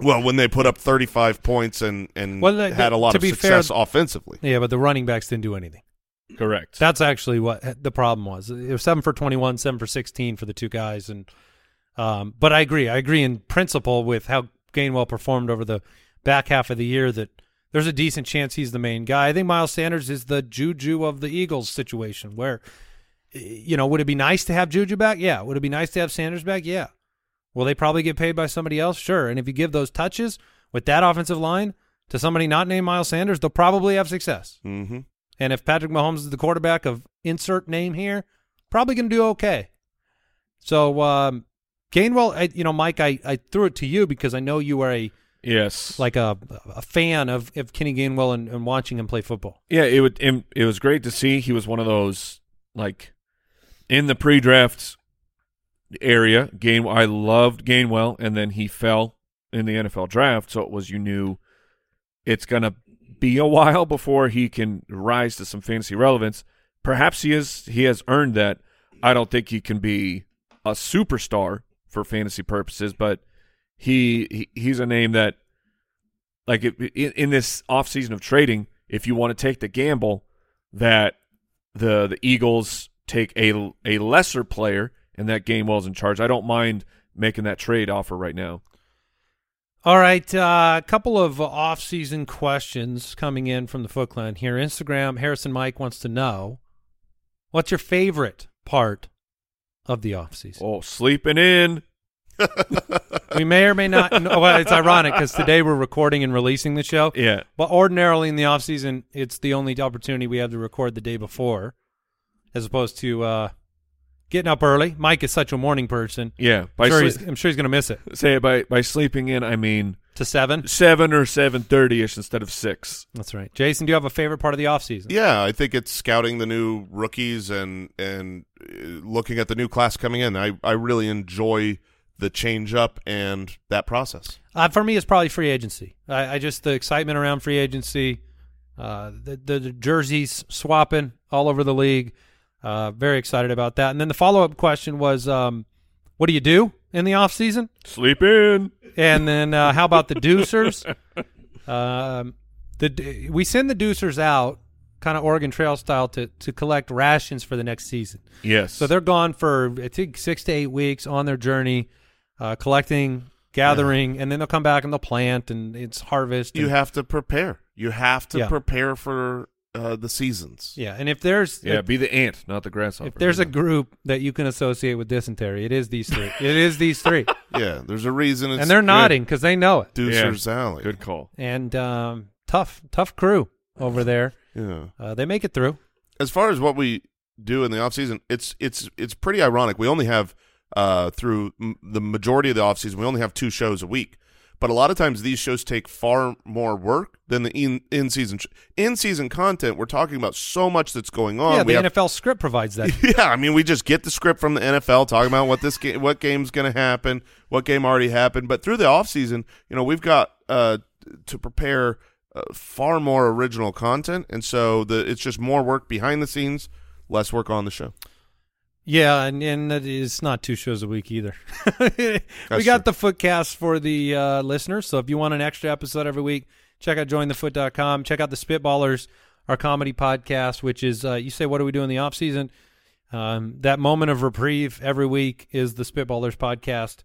Speaker 3: Well, when they put up 35 points and and
Speaker 1: Well, they-
Speaker 3: had a lot
Speaker 1: to
Speaker 3: of
Speaker 1: be
Speaker 3: success
Speaker 1: fair-
Speaker 3: offensively.
Speaker 1: Yeah, but the running backs didn't do anything.
Speaker 2: correct.
Speaker 1: That's actually what the problem was. It was seven for twenty-one, seven for sixteen for the two guys, and um, but I agree. I agree in principle with how Gainwell performed over the back half of the year. That there's a decent chance he's the main guy. I think Miles Sanders is the Juju of the Eagles situation, where you know, would it be nice to have Juju back? Yeah. Would it be nice to have Sanders back? Yeah. Will they probably get paid by somebody else? Sure. And if you give those touches with that offensive line to somebody not named Miles Sanders, they'll probably have success.
Speaker 3: Mm-hmm.
Speaker 1: And if Patrick Mahomes is the quarterback of insert name here, probably going to do okay. So, um, Gainwell, I, you know, Mike, I, I threw it to you because I know you are a
Speaker 2: yes.
Speaker 1: like a a fan of, of Kenny Gainwell and, and watching him play football.
Speaker 2: Yeah, it would. It, it was great to see. He was one of those like in the pre-draft area. Gain. I loved Gainwell, and then he fell in the NFL draft. So it was you knew it's gonna be a while before he can rise to some fantasy relevance. Perhaps he is. He has earned that. I don't think he can be a superstar for fantasy purposes, but he, he he's a name that like it, in, in this offseason of trading, if you want to take the gamble that the the Eagles take a a lesser player and that Gainwell's in charge, I don't mind making that trade offer right now.
Speaker 1: All right, uh, a couple of off-season questions coming in from the Foot Clan here. Instagram, Harrison Mike wants to know, what's your favorite part of the off-season?
Speaker 2: Oh, sleeping in.
Speaker 1: we may or may not. know, well, it's ironic because today we're recording and releasing the show.
Speaker 2: Yeah.
Speaker 1: But ordinarily in the off season, it's the only opportunity we have to record the day before, as opposed to uh, getting up early. Mike is such a morning person.
Speaker 2: Yeah. By
Speaker 1: I'm sure,
Speaker 2: sle-
Speaker 1: he's, I'm sure he's going to miss it
Speaker 2: say it by by sleeping in, I mean
Speaker 1: to seven.
Speaker 2: seven or seven thirty ish instead of six.
Speaker 1: That's right. Jason, do you have a favorite part of the off season?
Speaker 3: Yeah, I think it's scouting the new rookies and and uh, looking at the new class coming in. I I really enjoy the change up and that process.
Speaker 1: Uh, for me, it's probably free agency. I, I just the excitement around free agency, uh, the, the the jerseys swapping all over the league. Uh, very excited about that. And then the follow up question was, um, what do you do in the off season?
Speaker 2: Sleep in.
Speaker 1: And then uh, how about the deucers? um, the we send the deucers out, kind of Oregon Trail style, to to collect rations for the next season.
Speaker 2: Yes.
Speaker 1: So they're gone for I think six to eight weeks on their journey, uh, collecting, gathering, and then they'll come back and they'll plant and it's harvest.
Speaker 3: You have to prepare. You have to
Speaker 1: Yeah.
Speaker 3: prepare for uh, the seasons.
Speaker 1: yeah, and if there's
Speaker 2: yeah,
Speaker 1: if,
Speaker 2: be the ant, not the grasshopper.
Speaker 1: if there's a group that you can associate with dysentery, it is these three. it is these three,
Speaker 3: Yeah, there's a reason. It's
Speaker 1: and they're nodding because they know it.
Speaker 3: Deucer's Alley.
Speaker 2: good call.
Speaker 1: And um, tough, tough crew over there.
Speaker 3: Yeah.
Speaker 1: Uh, they make it through.
Speaker 3: as far as what we do in the off season, it's it's it's pretty ironic. We only have uh, through m- the majority of the off season, we only have two shows a week. But a lot of times these shows take far more work than the in in season in season content. We're talking about so much that's going on.
Speaker 1: yeah, the
Speaker 3: have,
Speaker 1: NFL script provides that.
Speaker 3: yeah, I mean, we just get the script from the NFL talking about what this game, what game's going to happen, what game already happened. But through the off season, you know, we've got uh, to prepare uh, far more original content, and so the it's just more work behind the scenes, less work on the show.
Speaker 1: Yeah, and and it is not two shows a week either. we got
Speaker 3: true.
Speaker 1: the Footcast for the uh, listeners. So if you want an extra episode every week, check out jointhefoot.com. Check out the Spitballers, our comedy podcast, which is uh, you say, what do we do in the off season? Um, that moment of reprieve every week is the Spitballers podcast,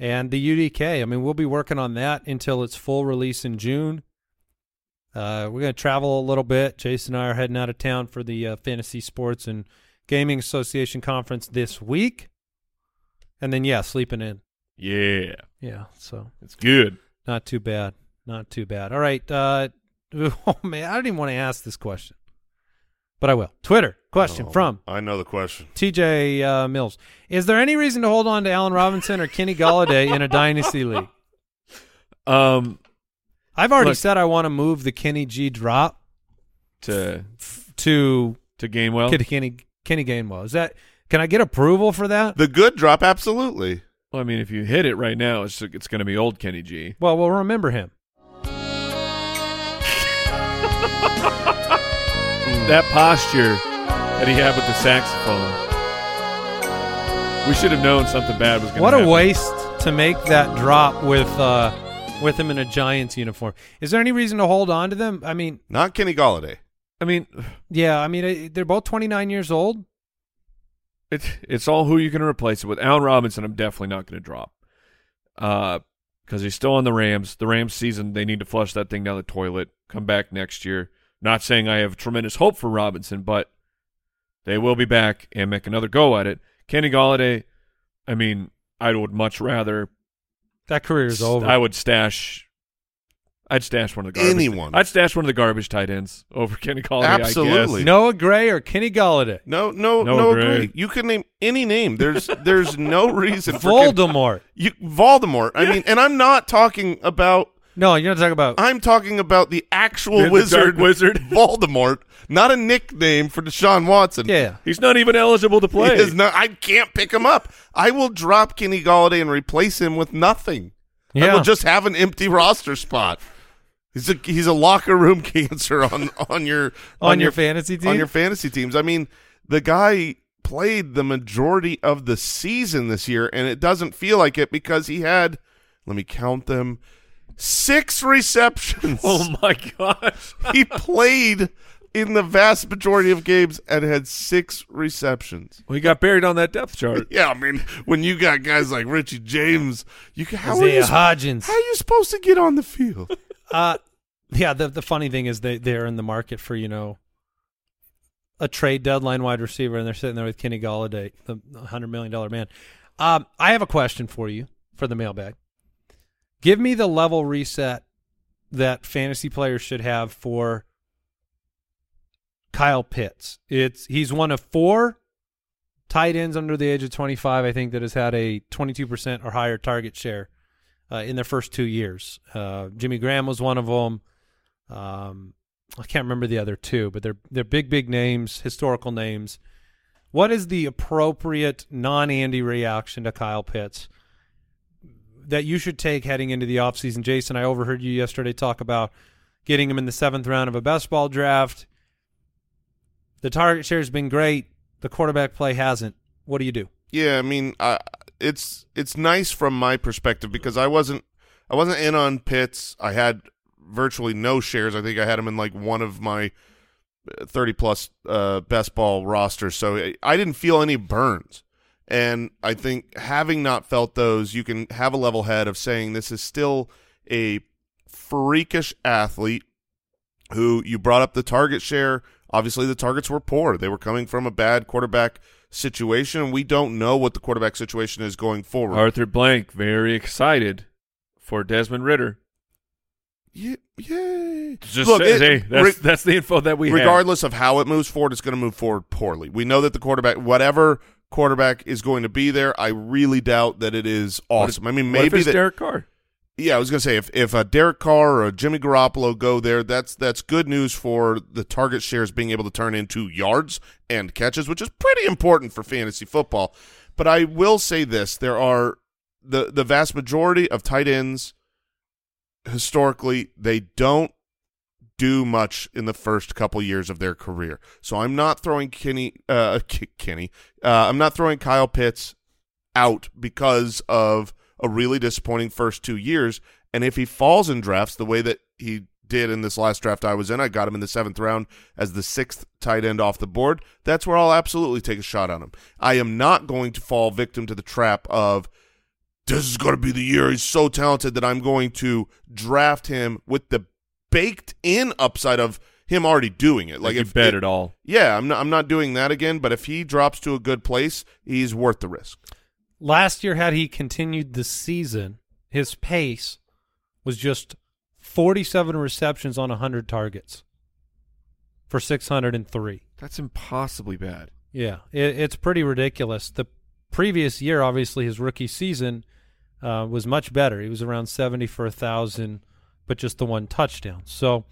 Speaker 1: and the UDK. I mean, we'll be working on that until its full release in June. Uh, we're going to travel a little bit. Jason and I are heading out of town for the uh, Fantasy Sports and Gaming Association conference this week. And then, yeah, sleeping in.
Speaker 2: Yeah,
Speaker 1: Yeah, so
Speaker 2: it's good.
Speaker 1: not too bad. not too bad. All right. Uh, oh man, I don't even want to ask this question, but I will. Twitter question
Speaker 3: Oh,
Speaker 1: from
Speaker 3: I know the question.
Speaker 1: TJ uh, Mills: Is there any reason to hold on to Allen Robinson or Kenny Golladay in a dynasty league?
Speaker 2: Um,
Speaker 1: I've already
Speaker 2: Look-
Speaker 1: said I want to move the Kenny G drop
Speaker 2: to
Speaker 1: to
Speaker 2: to Gainwell.
Speaker 1: Kenny Kenny Kenny Gainwell. Is that? Can I get approval for that?
Speaker 3: The good drop, absolutely.
Speaker 2: Well, I mean, if you hit it right now, it's it's going to be old Kenny G.
Speaker 1: Well, we'll remember him.
Speaker 2: That posture that he had with the saxophone. We should have known something bad was going to happen.
Speaker 1: What
Speaker 2: happen.
Speaker 1: a waste to make that drop with uh, with him in a Giants uniform. Is there any reason to hold on to them? I mean,
Speaker 3: Not Kenny Golladay.
Speaker 2: I mean,
Speaker 1: yeah, I mean uh, they're both 29 years old.
Speaker 2: it's it's all who you're going to replace it with. Allen Robinson, I'm definitely not going to drop, because he's still on the Rams. The Rams season, they need to flush that thing down the toilet. Come back next year. Not saying I have tremendous hope for Robinson, but they will be back and make another go at it. Kenny Golladay, I mean, I would much rather.
Speaker 1: That career is over.
Speaker 2: I would stash. I'd stash one of the garbage.
Speaker 3: Anyone.
Speaker 2: I'd stash one of the garbage tight ends over Kenny Golladay. I guess.
Speaker 3: Absolutely.
Speaker 1: Noah Gray or Kenny Golladay.
Speaker 3: No, no,
Speaker 2: No,
Speaker 3: no,
Speaker 2: Gray.
Speaker 3: agree. You can name any name. There's there's no reason for Ken-
Speaker 1: Voldemort.
Speaker 3: you Voldemort. I mean, and I'm not talking about.
Speaker 1: No, you're not talking about.
Speaker 3: I'm talking about the actual
Speaker 2: The- the
Speaker 3: wizard,
Speaker 2: dark wizard.
Speaker 3: Voldemort, not a nickname for Deshaun Watson.
Speaker 1: yeah,
Speaker 2: He's not even eligible to
Speaker 3: He
Speaker 2: play.
Speaker 3: is not. I can't pick him up. I will drop Kenny Golladay and replace him with nothing. Yeah. I
Speaker 1: Yeah.
Speaker 3: will just have an empty roster spot. He's a he's a locker room cancer on on your
Speaker 1: On your fantasy team?
Speaker 3: on your fantasy teams. I mean, the guy played the majority of the season this year, and it doesn't feel like it because he had. Let me count them. Six receptions.
Speaker 2: oh my gosh!
Speaker 3: he played in the vast majority of games and had six receptions.
Speaker 2: Well, he got buried on that depth chart.
Speaker 3: Yeah, I mean, when you got guys like Richie James, you how are you,
Speaker 1: Hodgins.
Speaker 3: how are you supposed to get on the field?
Speaker 1: Uh, yeah. The the funny thing is they they're in the market for you know a trade deadline wide receiver, and they're sitting there with Kenny Golladay, the hundred million dollar man. Um, I have a question for you for the mailbag. Give me the level reset that fantasy players should have for Kyle Pitts. It's he's one of four tight ends under the age of 25, I think, that has had a 22% or higher target share uh, in their first two years. Uh, Jimmy Graham was one of them. Um, I can't remember the other two, but they're they're big, big names, historical names. What is the appropriate non-Andy reaction to Kyle Pitts that you should take heading into the offseason? Jason, I overheard you yesterday talk about getting him in the seventh round of a best ball draft. The target share has been great. The quarterback play hasn't. What do you do?
Speaker 3: Yeah, I mean, I, it's it's nice from my perspective because I wasn't I wasn't in on Pitts. I had virtually no shares. I think I had him in like one of my thirty plus uh, best ball rosters, so I, didn't feel any burns. And I think having not felt those, you can have a level head of saying this is still a freakish athlete who you brought up the target share. Obviously, the targets were poor. They were coming from a bad quarterback situation, we don't know what the quarterback situation is going forward.
Speaker 2: Arthur Blank very excited for Desmond Ridder.
Speaker 3: Yeah, yay.
Speaker 2: Just
Speaker 3: Look,
Speaker 2: says,
Speaker 3: it-
Speaker 2: hey, that's,
Speaker 3: re-
Speaker 2: that's the info that we have.
Speaker 3: regardless of how it moves forward, it's going to move forward poorly. We know that the quarterback, whatever quarterback is going to be there, I really doubt that it is
Speaker 2: What if-
Speaker 3: awesome. I mean, maybe
Speaker 2: it's
Speaker 3: that,
Speaker 2: Derek Carr?
Speaker 3: yeah, I was going to say if if a Derek Carr or a Jimmy Garoppolo go there, that's that's good news for the target shares being able to turn into yards and catches, which is pretty important for fantasy football. But I will say this: there are the the vast majority of tight ends historically they don't do much in the first couple years of their career. So I'm not throwing Kenny uh Kenny uh I'm not throwing Kyle Pitts out because of a really disappointing first 2 years and if he falls in drafts the way that he did in this last draft I was in, I got him in the 7th round as the 6th tight end off the board. That's where I'll absolutely take a shot on him. I am not going to fall victim to the trap of this is going to be the year he's so talented that I'm going to draft him with the baked in upside of him already doing it.
Speaker 2: Like,
Speaker 3: Like,
Speaker 2: you
Speaker 3: if
Speaker 2: bet
Speaker 3: it,
Speaker 2: it all.
Speaker 3: yeah, I'm not I'm not doing that again, but if he drops to a good place, he's worth the risk.
Speaker 1: Last year, had he continued the season, his pace was just 47 receptions on 100 targets for 603.
Speaker 2: That's impossibly bad.
Speaker 1: Yeah, it, it's pretty ridiculous. The previous year, obviously, his rookie season uh, was much better. He was around 70 for a 1,000, but just the one touchdown. So,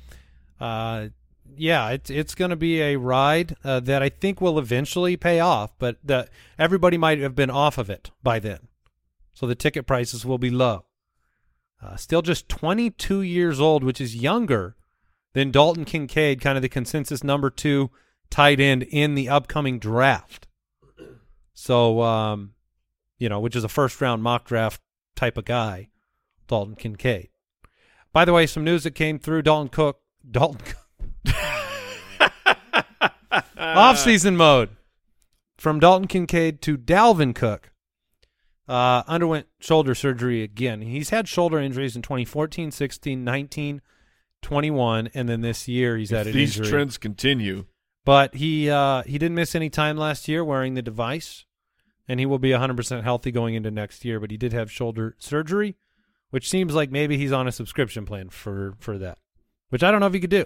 Speaker 1: uh, yeah, it's it's going to be a ride uh, that I think will eventually pay off, but the, everybody might have been off of it by then. So the ticket prices will be low. Uh, still just 22 years old, which is younger than Dalton Kincaid, kind of the consensus number two tight end in the upcoming draft. So, um, you know, which is a first round mock draft type of guy, Dalton Kincaid. By the way, some news that came through Dalton Cook, Dalton off season mode from Dalton Kincaid to Dalvin Cook. Uh, underwent shoulder surgery again. He's had shoulder injuries in 2014, 16, 19, 21, and then this year he's had an
Speaker 2: these
Speaker 1: injury.
Speaker 2: trends continue,
Speaker 1: But he uh, he didn't miss any time last year wearing the device, and he will be 100% healthy going into next year. But he did have shoulder surgery, which seems like maybe he's on a subscription plan for for that, which I don't know if he could do.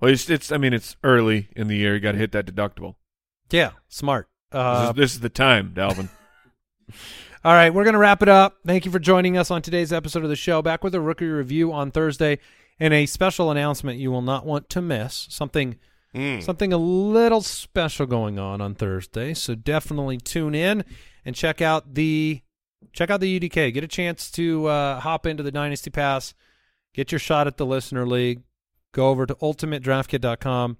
Speaker 2: well, it's, it's I mean, it's early in the year. You got to hit that deductible.
Speaker 1: Yeah, smart.
Speaker 2: This,
Speaker 1: Uh,
Speaker 2: is, this is the time, Dalvin.
Speaker 1: all right, we're gonna wrap it up. Thank you for joining us on today's episode of the show. Back with a rookie review on Thursday, and a special announcement you will not want to miss. Something
Speaker 3: Mm.
Speaker 1: something a little special going on on Thursday. So definitely tune in and check out the check out the UDK. Get a chance to uh, hop into the Dynasty Pass. Get your shot at the Listener League. Go over to ultimatedraftkit.com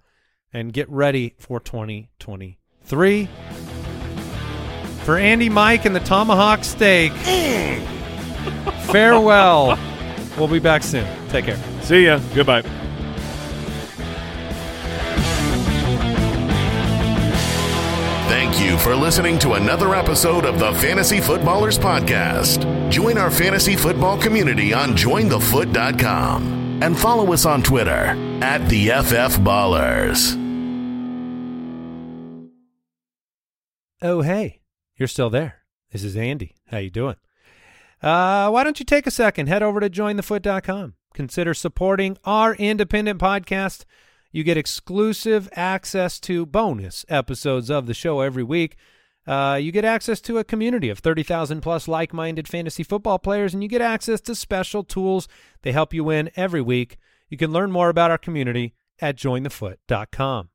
Speaker 1: and get ready for 2023. For Andy, Mike, and the Tomahawk Steak. farewell. We'll be back soon. Take care.
Speaker 2: See ya. Goodbye.
Speaker 4: You for listening to another episode of the Fantasy Footballers Podcast. Join our fantasy football community on jointhefoot.com and follow us on Twitter at the FF Ballers.
Speaker 1: Oh, hey, you're still there. This is Andy. How you doing? Uh, why don't you take a second, head over to jointhefoot.com. Consider supporting our independent podcast. You get exclusive access to bonus episodes of the show every week. Uh, you get access to a community of 30,000 plus like minded fantasy football players, and you get access to special tools. They help you win every week. You can learn more about our community at jointhefoot.com.